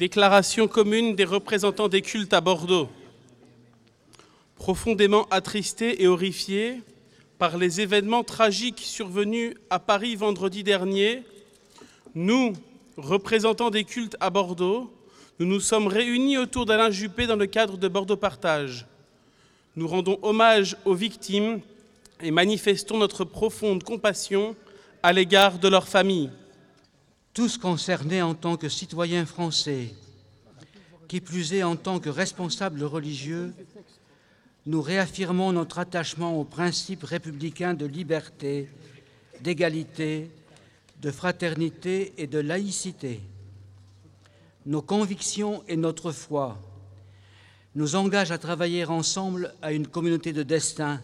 Déclaration commune des représentants des cultes à Bordeaux. Profondément attristés et horrifiés par les événements tragiques survenus à Paris vendredi dernier, nous, représentants des cultes à Bordeaux, nous nous sommes réunis autour d'Alain Juppé dans le cadre de Bordeaux Partage. Nous rendons hommage aux victimes et manifestons notre profonde compassion à l'égard de leurs familles. Tous concernés en tant que citoyens français, qui plus est en tant que responsables religieux, nous réaffirmons notre attachement aux principes républicains de liberté, d'égalité, de fraternité et de laïcité. Nos convictions et notre foi nous engagent à travailler ensemble à une communauté de destin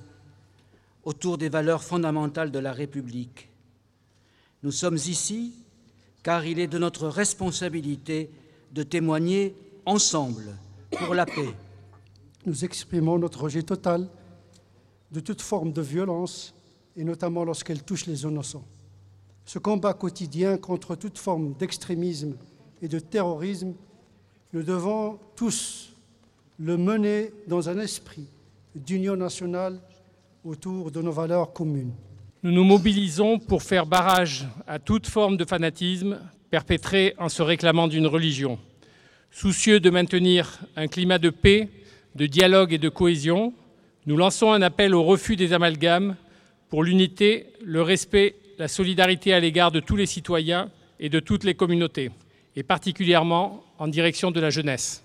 autour des valeurs fondamentales de la République. Nous sommes ici car il est de notre responsabilité de témoigner ensemble pour la paix. Nous exprimons notre rejet total de toute forme de violence, et notamment lorsqu'elle touche les innocents. Ce combat quotidien contre toute forme d'extrémisme et de terrorisme, nous devons tous le mener dans un esprit d'union nationale autour de nos valeurs communes. Nous nous mobilisons pour faire barrage à toute forme de fanatisme perpétré en se réclamant d'une religion. Soucieux de maintenir un climat de paix, de dialogue et de cohésion, nous lançons un appel au refus des amalgames pour l'unité, le respect, la solidarité à l'égard de tous les citoyens et de toutes les communautés, et particulièrement en direction de la jeunesse.